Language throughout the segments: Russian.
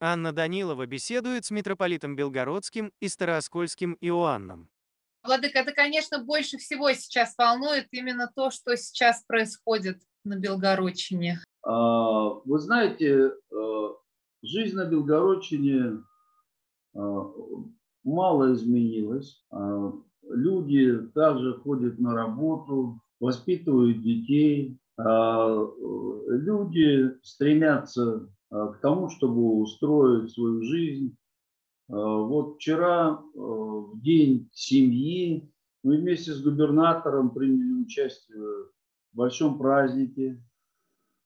Анна Данилова беседует с митрополитом Белгородским и Старооскольским Иоанном. Владыка, это, конечно, больше всего сейчас волнует именно то, что сейчас происходит на Белгородчине. А, вы знаете, э, жизнь на Белгородчине э, мало изменилась. А, люди также ходят на работу, воспитывают детей. А, люди стремятся к тому, чтобы устроить свою жизнь. Вот вчера, в день семьи, мы вместе с губернатором приняли участие в большом празднике,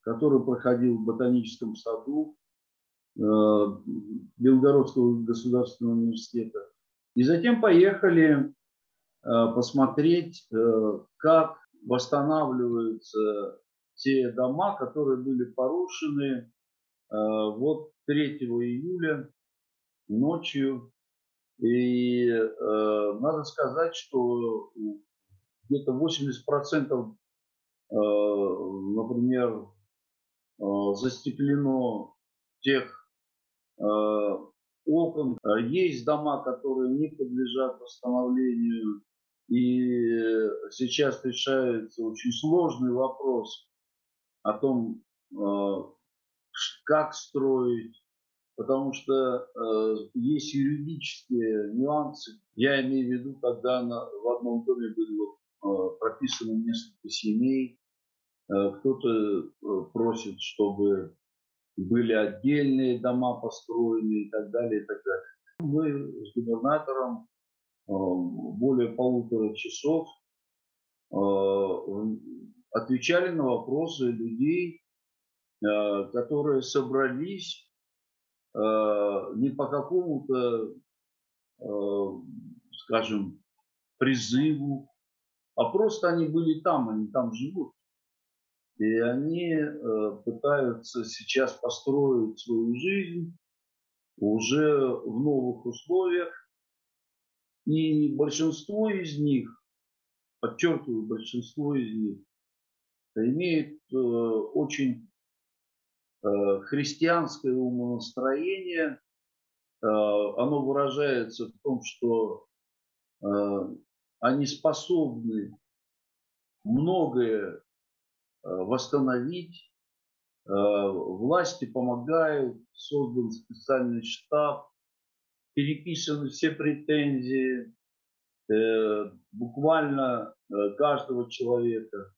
который проходил в ботаническом саду э, Белгородского государственного университета. И затем поехали э, посмотреть, э, как восстанавливаются те дома, которые были порушены вот 3 июля ночью. И надо сказать, что где-то 80% например, Э, застеклено тех э, окон. Есть дома, которые не подлежат восстановлению. И сейчас решается очень сложный вопрос о том, э, как строить, потому что есть юридические нюансы. Я имею в виду, когда в одном доме было прописано несколько семей, Э, кто-то э, просит, чтобы были отдельные дома построены и так далее, и так далее. Мы с губернатором э, более полутора часов отвечали на вопросы людей, которые собрались не по какому-то, скажем, призыву, а просто они были там, они там живут. И они э, пытаются сейчас построить свою жизнь уже в новых условиях. И большинство из них, подчеркиваю, большинство из них, имеет э, очень э, христианское умонастроение. Оно выражается в том, что они способны многое Э, восстановить. Э, власти помогают, создан специальный штаб, переписаны все претензии э, буквально каждого человека.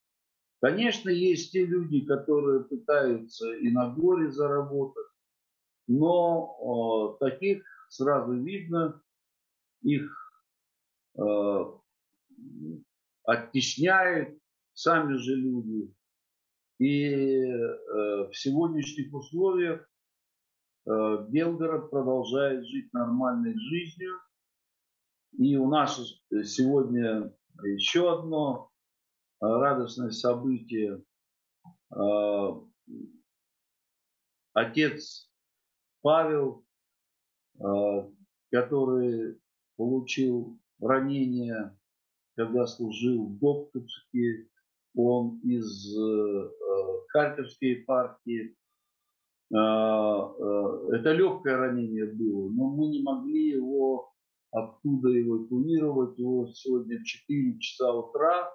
Конечно, есть те люди, которые пытаются и на горе заработать, но таких сразу видно, их оттесняют сами же люди. И э, в сегодняшних условиях э, Белгород продолжает жить нормальной жизнью. И у нас сегодня еще одно радостное событие. Э, отец Павел, который получил ранение, когда служил в Доптовске, он из Харьковской епархии. А, а, это легкое ранение было, но мы не могли его оттуда эвакуировать. Его сегодня в 4 часа утра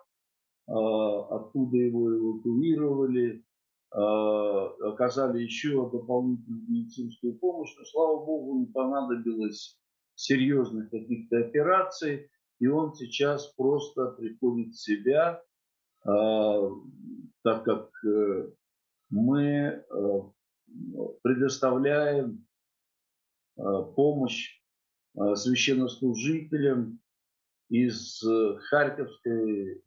а, оттуда его эвакуировали, оказали еще дополнительную медицинскую помощь, но, слава богу, не понадобилось серьезных каких-то операций, и он сейчас просто приходит в себя, так как э, мы э, предоставляем э, помощь священнослужителям из Харьковской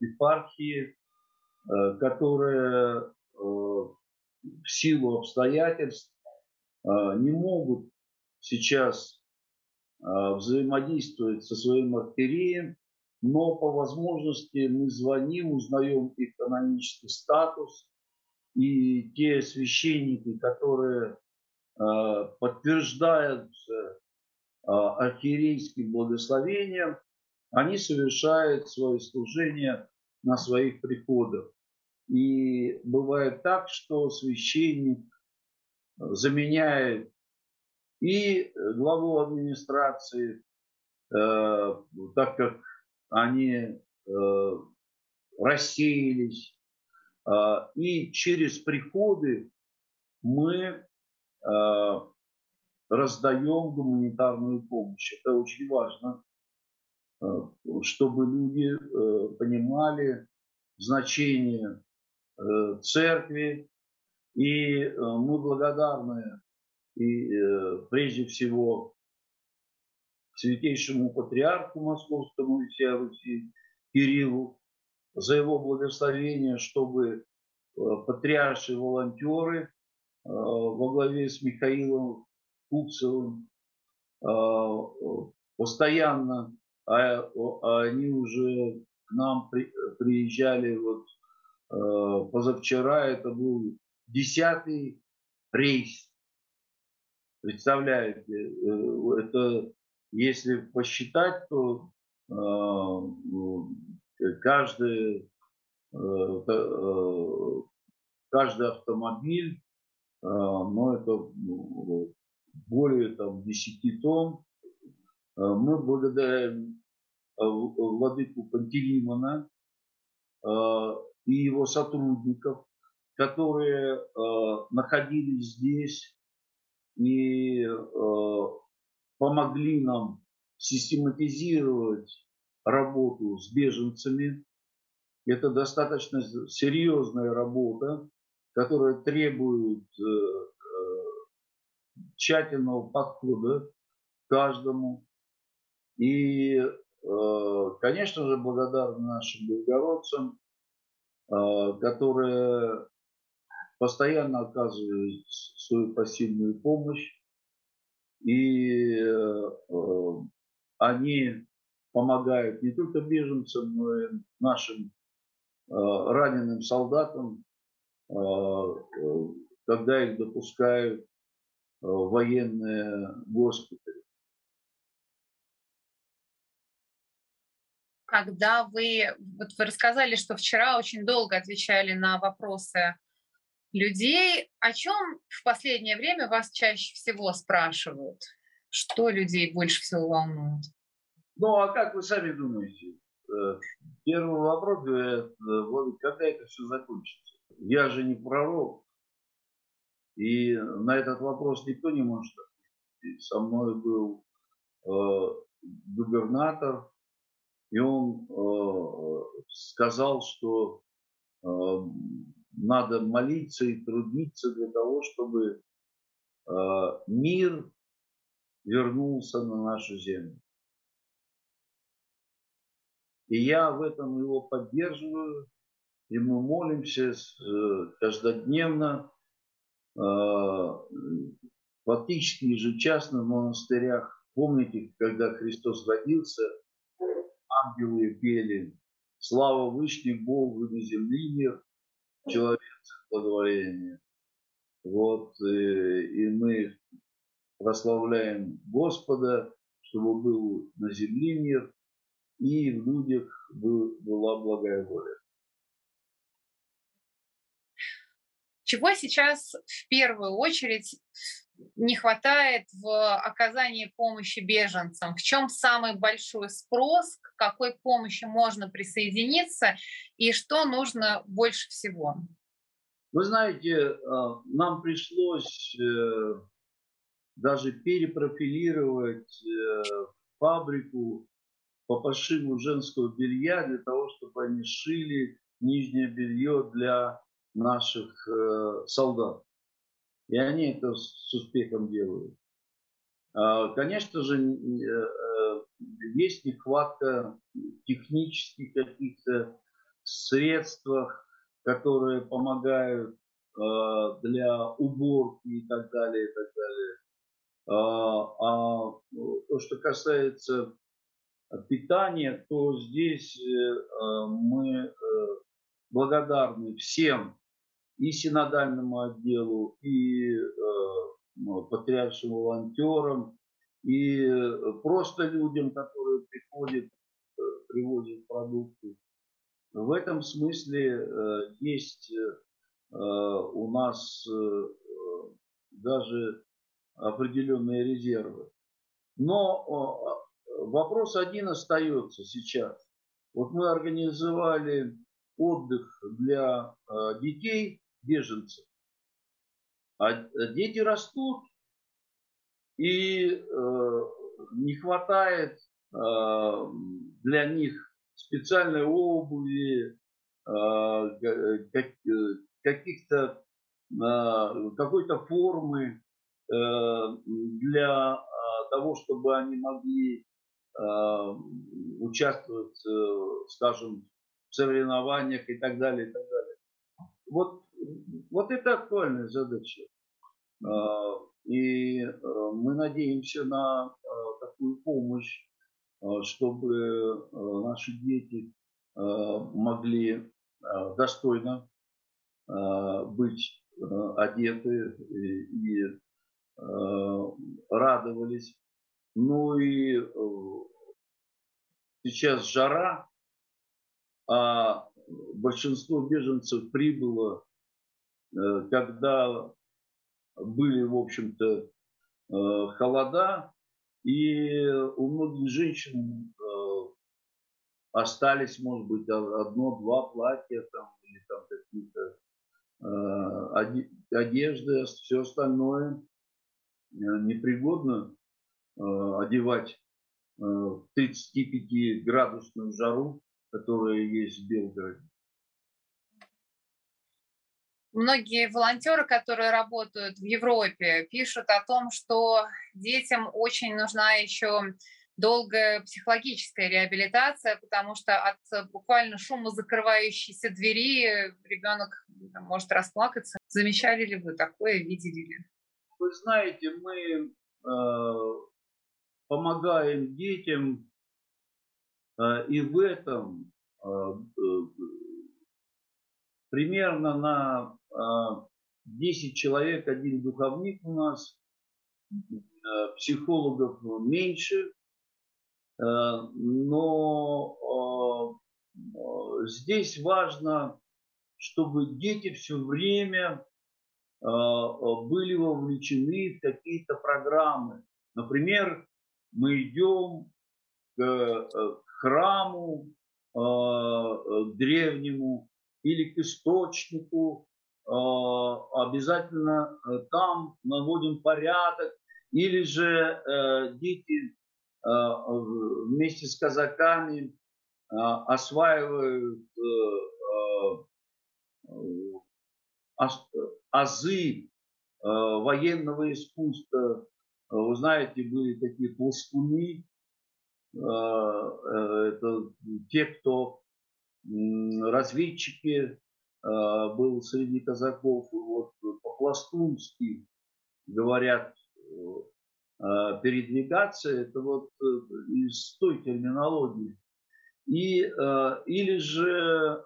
епархии, которые в силу обстоятельств не могут сейчас взаимодействовать со своим архиереем, но по возможности мы звоним, узнаем их канонический статус, и те священники, которые э, подтверждаются э, архиерейским благословением, они совершают свое служение на своих приходах. И бывает так, что священник заменяет и главу администрации, так как они рассеялись. И через приходы мы раздаем гуманитарную помощь. Это очень важно, э, чтобы люди э, понимали значение э, церкви. И мы благодарны и прежде всего святейшему патриарху московскому и Руси Кириллу за его благословение, чтобы патриарши волонтеры во главе с Михаилом Куксовым, а, постоянно а, они уже к нам приезжали вот позавчера, это был десятый рейс. Представляете, э, это если посчитать, то каждый, э, э, каждый автомобиль, ну это более там, 10 тонн. Э, мы благодарим э, владыку Пантелеймона э, и его сотрудников, которые находились здесь и помогли нам систематизировать работу с беженцами. Это достаточно серьезная работа, которая требует тщательного подхода каждому. И, э, конечно же, благодарны нашим белгородцам, э, которые постоянно оказывают свою пассивную помощь. И э, они помогают не только беженцам, но и нашим раненым солдатам, когда их допускают Э, военные госпитали. Когда вы, вот вы рассказали, что вчера очень долго отвечали на вопросы людей, о чем в последнее время вас чаще всего спрашивают? Что людей больше всего волнует? Ну, а как вы сами думаете? Э, первый вопрос говорят, э, когда это все закончится? Я же не пророк, и на этот вопрос никто не может ответить. Со мной был э, губернатор, и он э, сказал, что э, надо молиться и трудиться для того, чтобы э, мир вернулся на нашу землю. И я в этом его поддерживаю, и мы молимся э, каждодневно фактически ежечасно в монастырях. Помните, когда Христос родился, ангелы пели «Слава Вышний Богу на земли мир, человеческое благоволение». Вот, и, э, и мы прославляем Господа, чтобы был на земле мир, и в людях была благая воля. Чего сейчас в первую очередь не хватает в оказании помощи беженцам? В чем самый большой спрос? К какой помощи можно присоединиться? И что нужно больше всего? Вы знаете, э, нам пришлось э, даже перепрофилировать э, фабрику по пошиву женского белья для того, чтобы они шили нижнее белье для наших э, солдат. И они это с успехом делают. А, конечно же, э, э, есть нехватка технических каких-то средствах, которые помогают для уборки и так далее, и так далее. А, а то, что касается питания, то здесь мы благодарны всем и синодальному отделу, и э, ну, патриаршим волонтерам, и э, просто людям, которые приходят, э, привозят продукты. В этом смысле э, есть э, у нас э, даже определенные резервы. Но вопрос один остается сейчас. Вот мы организовали отдых для детей беженцев. А дети растут, и не хватает для них специальной обуви, каких-то какой-то формы для того, чтобы они могли участвовать, скажем, в соревнованиях и так далее, и так далее. Вот, вот это актуальная задача. И мы надеемся на такую помощь, чтобы наши дети могли достойно быть одеты и радовались. Ну и сейчас жара, а большинство беженцев прибыло, когда были, в общем-то, холода, и у многих женщин остались, может быть, одно-два платья там, или там какие-то одежды, все остальное непригодно одевать в 35-градусную жару, которая есть в Белгороде. Многие волонтеры, которые работают в Европе, пишут о том, что детям очень нужна еще долгая психологическая реабилитация, потому что от буквально шума закрывающейся двери ребенок может расплакаться. Замечали ли вы такое, видели ли? Вы знаете, мы э, помогаем детям э, и в этом э, э примерно на 10 человек один духовник у нас, психологов меньше, но здесь важно, чтобы дети все время были вовлечены в какие-то программы. Например, мы идем к храму древнему или к источнику, обязательно э, там наводим порядок, или же э, дети э, вместе с казаками осваивают азы военного искусства. Вы знаете, были такие пластуны, это те, кто разведчики, был среди казаков, вот по-пластунски говорят, передвигаться, это вот э, из той терминологии. И, или же,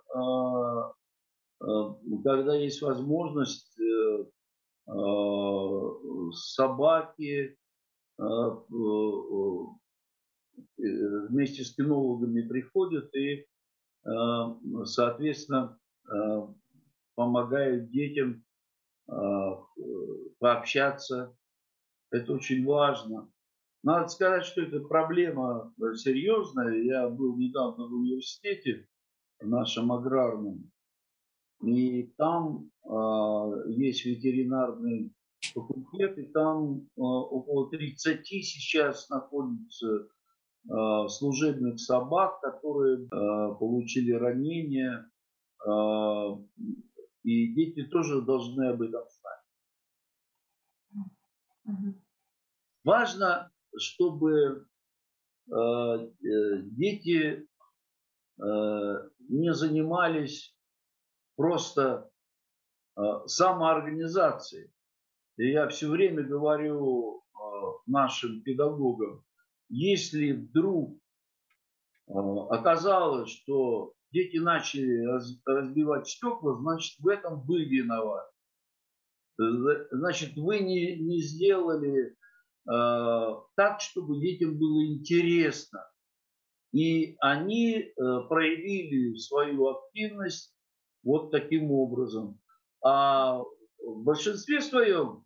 когда есть возможность, э, собаки вместе с кинологами приходят и, соответственно, Э, помогают детям э, пообщаться. Это очень важно. Надо сказать, что эта проблема серьезная. Я был недавно в университете нашем аграрном, и там э, есть ветеринарный факультет, и там э, около 30 сейчас находится э, служебных собак, которые э, получили ранения а, и дети тоже должны об этом знать. Важно, чтобы э, дети а, не занимались просто самоорганизацией. И я все время говорю нашим педагогам, если вдруг оказалось, что дети начали разбивать стекла, значит, в этом вы виноваты. Значит, вы не, не сделали э, так, чтобы детям было интересно. И они э, проявили свою активность вот таким образом. А в большинстве своем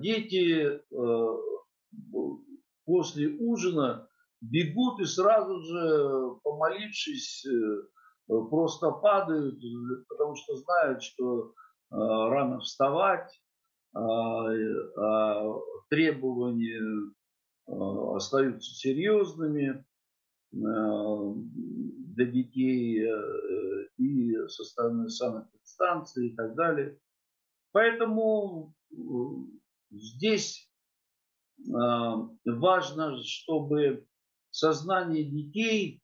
дети после ужина бегут и сразу же, помолившись, просто падают, потому что знают, что рано вставать, а требования остаются серьезными для детей и со стороны санэпидстанции и так далее. Поэтому здесь важно, чтобы сознание детей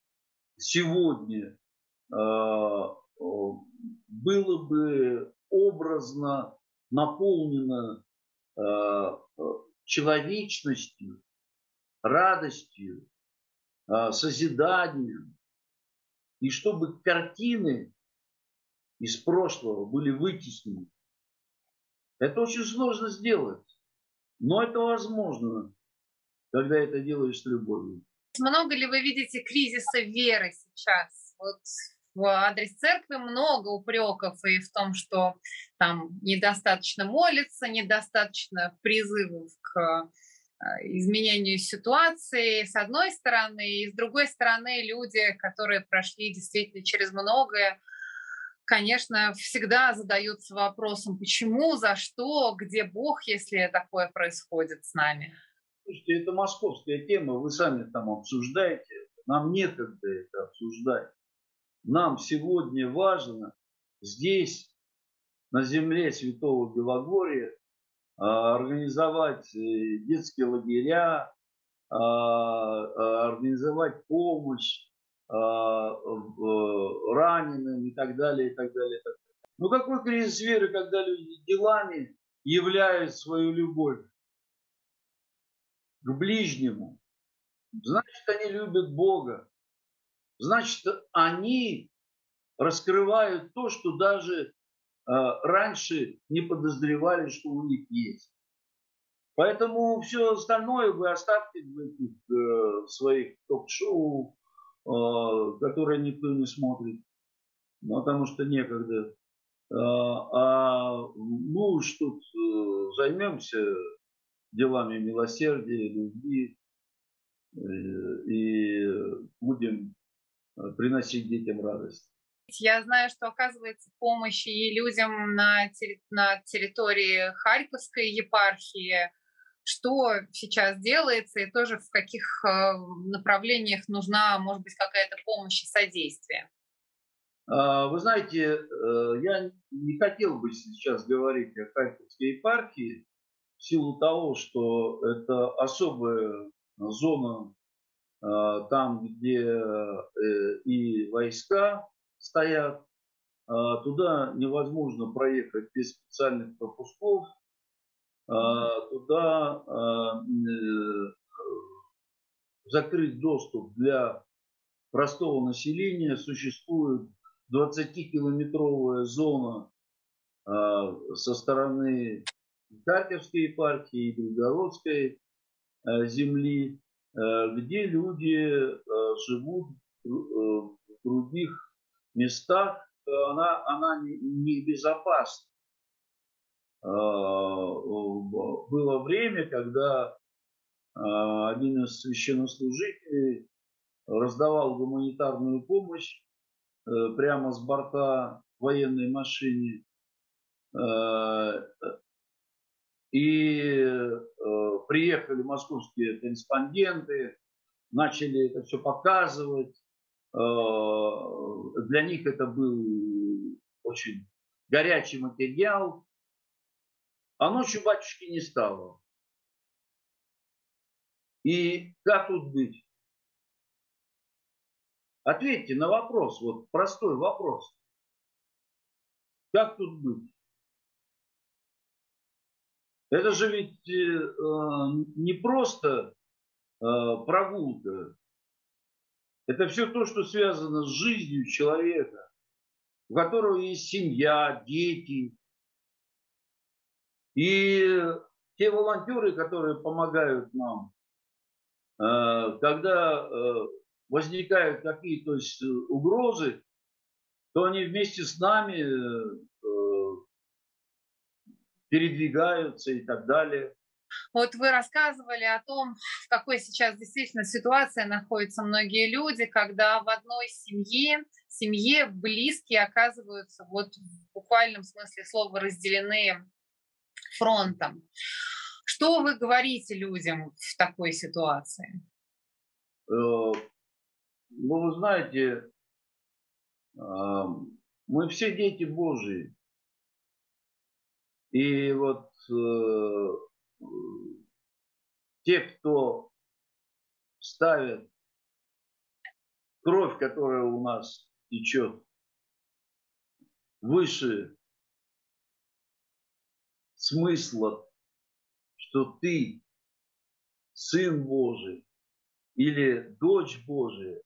сегодня было бы образно наполнено человечностью, радостью, созиданием, и чтобы картины из прошлого были вытеснены. Это очень сложно сделать, но это возможно, когда это делаешь с любовью. Много ли вы видите кризиса веры сейчас? Вот в адрес церкви много упреков и в том, что там недостаточно молится, недостаточно призывов к изменению ситуации с одной стороны, и с другой стороны люди, которые прошли действительно через многое, конечно, всегда задаются вопросом, почему, за что, где Бог, если такое происходит с нами. Слушайте, это московская тема, вы сами там обсуждаете, нам некогда это обсуждать. Нам сегодня важно здесь, на земле Святого Белогория, а, организовать э, детские лагеря, а, а, организовать помощь раненым и так далее, и так далее. Ну какой кризис веры, когда люди делами являют свою любовь к ближнему? Значит, они любят Бога. Значит, они раскрывают то, что даже а, раньше не подозревали, что у них есть. Поэтому все остальное вы оставьте в этих э, своих ток-шоу, э, которые никто не смотрит, потому что некогда. А, а мы уж тут э, займемся делами милосердия, любви э, и будем приносить детям радость. Я знаю, что оказывается помощь и людям на, на территории Харьковской епархии. Что сейчас делается и тоже в каких э, направлениях нужна, может быть, какая-то помощь и содействие? А, вы знаете, э, я не хотел бы сейчас говорить о Харьковской епархии в силу того, что это особая зона э, там, где и войска стоят. А, туда невозможно проехать без специальных пропусков. А, туда а, э, закрыть доступ для простого населения. Существует 20-километровая зона со стороны Харьковской епархии и Белгородской земли, где люди живут в других местах э, она, она небезопасна. Не а, Было время, когда а, один из священнослужителей раздавал гуманитарную помощь э, прямо с борта военной машины. Э, и приехали московские корреспонденты, начали это все показывать. Э, для них это был очень горячий материал. А ночью батюшки не стало. И как тут быть? Ответьте на вопрос, вот простой вопрос. Как тут быть? Это же ведь э, не просто э, прогулка, это все то, что связано с жизнью человека, у которого есть семья, дети. И те волонтеры, которые помогают нам, э, когда э, возникают какие-то угрозы, то они вместе с нами э, передвигаются и так далее. Вот вы рассказывали о том, в какой сейчас действительно ситуации находятся многие люди, когда в одной семье, семье близкие оказываются вот в буквальном смысле слова разделены фронтом. Что вы говорите людям в такой ситуации? Э, ну, вы знаете, мы все дети Божии. И вот э, те, кто ставит кровь, которая у нас течет выше смысла, что ты сын Божий или дочь Божия,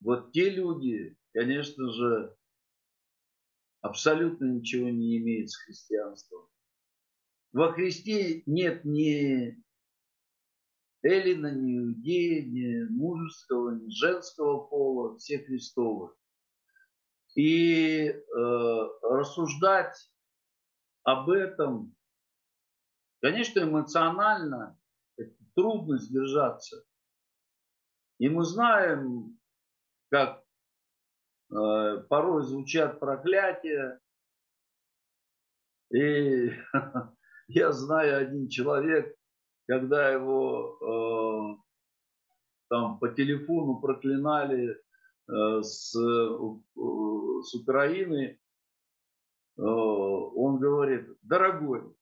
вот те люди, конечно же, абсолютно ничего не имеют с христианством. Во Христе нет ни Эллина, ни Иудея, ни мужеского, ни женского пола, все Христовы. И э, рассуждать об этом, конечно, эмоционально трудно сдержаться. И мы знаем, как э, порой звучат проклятия. И я знаю один человек, когда его э, там по телефону проклинали э, с, э, с Украины, э, он говорит, дорогой,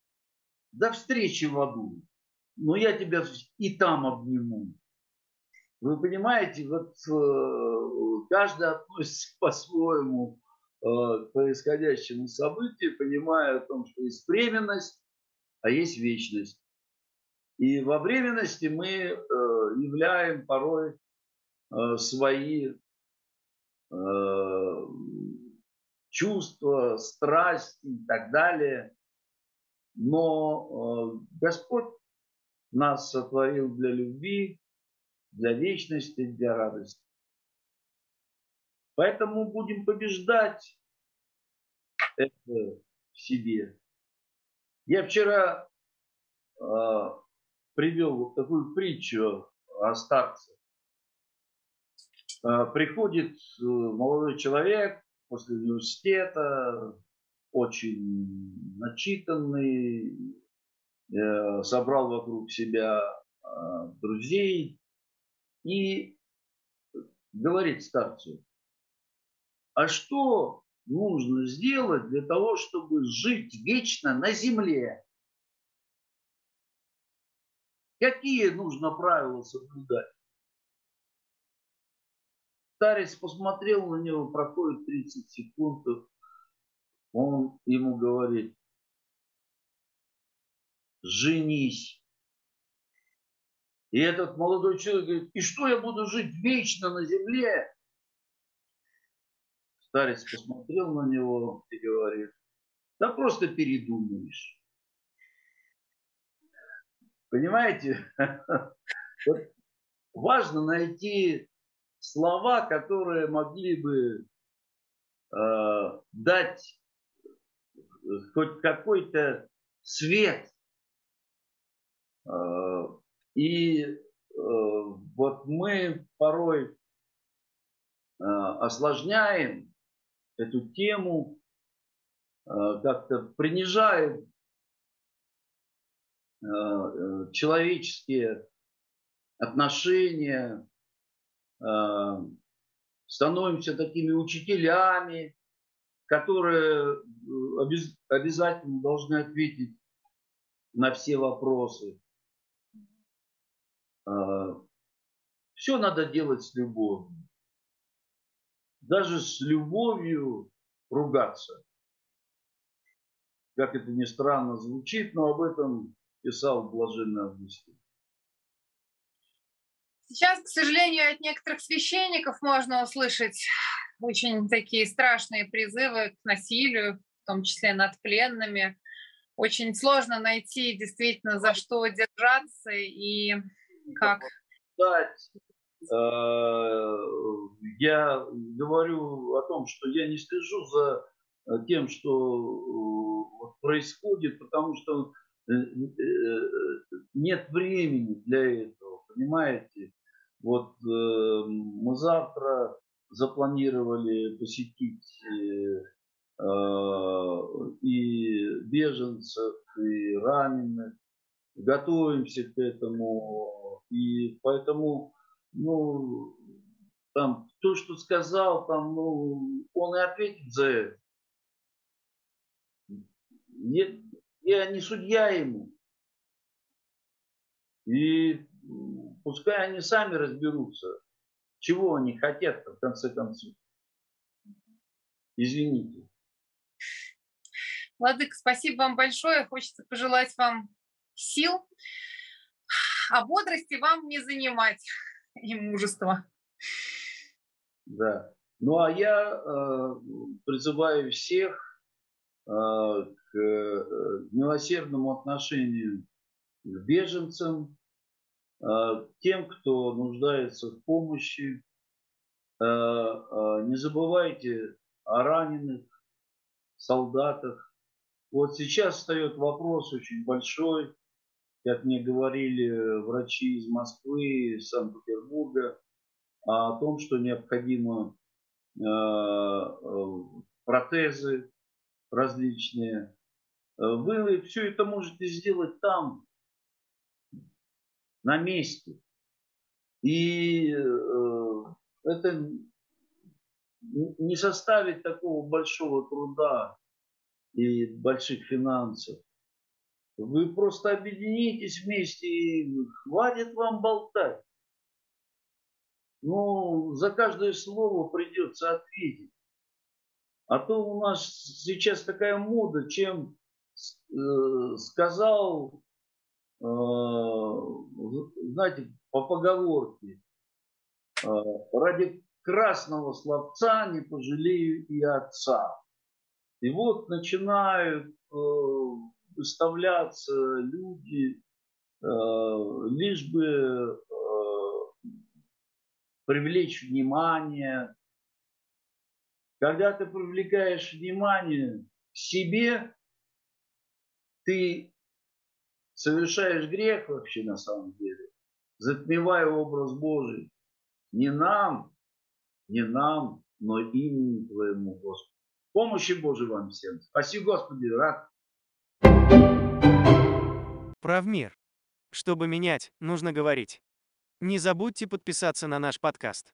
до встречи в аду, но я тебя и там обниму. Вы понимаете, вот э, каждый относится по-своему э, к происходящему событию, понимая о том, что есть временность, а есть вечность. И во временности мы э, являем порой свои чувства, страсти и так далее. Но Господь нас сотворил для любви, для вечности, для радости. Поэтому будем побеждать это в себе. Я вчера э, привел такую притчу о старце. Э, приходит молодой человек после университета, очень начитанный, э, собрал вокруг себя э, друзей, и говорит старцу, а что нужно сделать для того, чтобы жить вечно на земле? Какие нужно правила соблюдать? Старец посмотрел на него, проходит 30 секунд, он ему говорит, женись. И этот молодой человек говорит, и что я буду жить вечно на земле? Старец посмотрел на него и говорит, да просто передумаешь. Понимаете? Важно найти слова, которые могли бы э, дать хоть какой-то свет э, и э, вот мы порой э, осложняем эту тему, э, как-то принижаем э, э человеческие отношения, становимся такими учителями, которые обязательно должны ответить на все вопросы. Все надо делать с любовью. Даже с любовью ругаться. Как это ни странно звучит, но об этом писал Блаженный Августин. Сейчас, к сожалению, от некоторых священников можно услышать очень такие страшные призывы к насилию, в том числе над пленными. Очень сложно найти действительно за что держаться и как? Э, я говорю о том, что я не слежу за тем, что происходит, потому что нет времени для этого, понимаете? Вот мы завтра запланировали посетить и беженцев, и раненых, готовимся к этому, и поэтому, ну, там, то, что сказал, там, ну, он и ответит за это. Нет, я не судья ему. И пускай они сами разберутся, чего они хотят в конце концов. Извините. Владык, спасибо вам большое. Хочется пожелать вам сил, а бодрости вам не занимать и мужества. Да. Ну а я э, призываю всех э, к э, милосердному отношению к беженцам, э, тем, кто нуждается в помощи. Э, э, не забывайте о раненых солдатах. Вот сейчас встает вопрос очень большой, как мне говорили врачи из Москвы, из Санкт-Петербурга, о том, что необходимо э, э, протезы различные. Вы все это можете сделать там, на месте. И э, это не составит такого большого труда и больших финансов. Вы просто объединитесь вместе и хватит вам болтать. Ну, за каждое слово придется ответить. А то у нас сейчас такая мода, чем э, сказал, э, знаете, по поговорке, э, ради красного словца не пожалею и отца. И вот начинают э, выставляться люди, э, лишь бы э, привлечь внимание. Когда ты привлекаешь внимание к себе, ты совершаешь грех вообще на самом деле, затмевая образ Божий. Не нам, не нам, но имени Твоему, Господу. Помощи Божией вам всем. Спасибо, Господи, рад. Правмир. Чтобы менять, нужно говорить. Не забудьте подписаться на наш подкаст.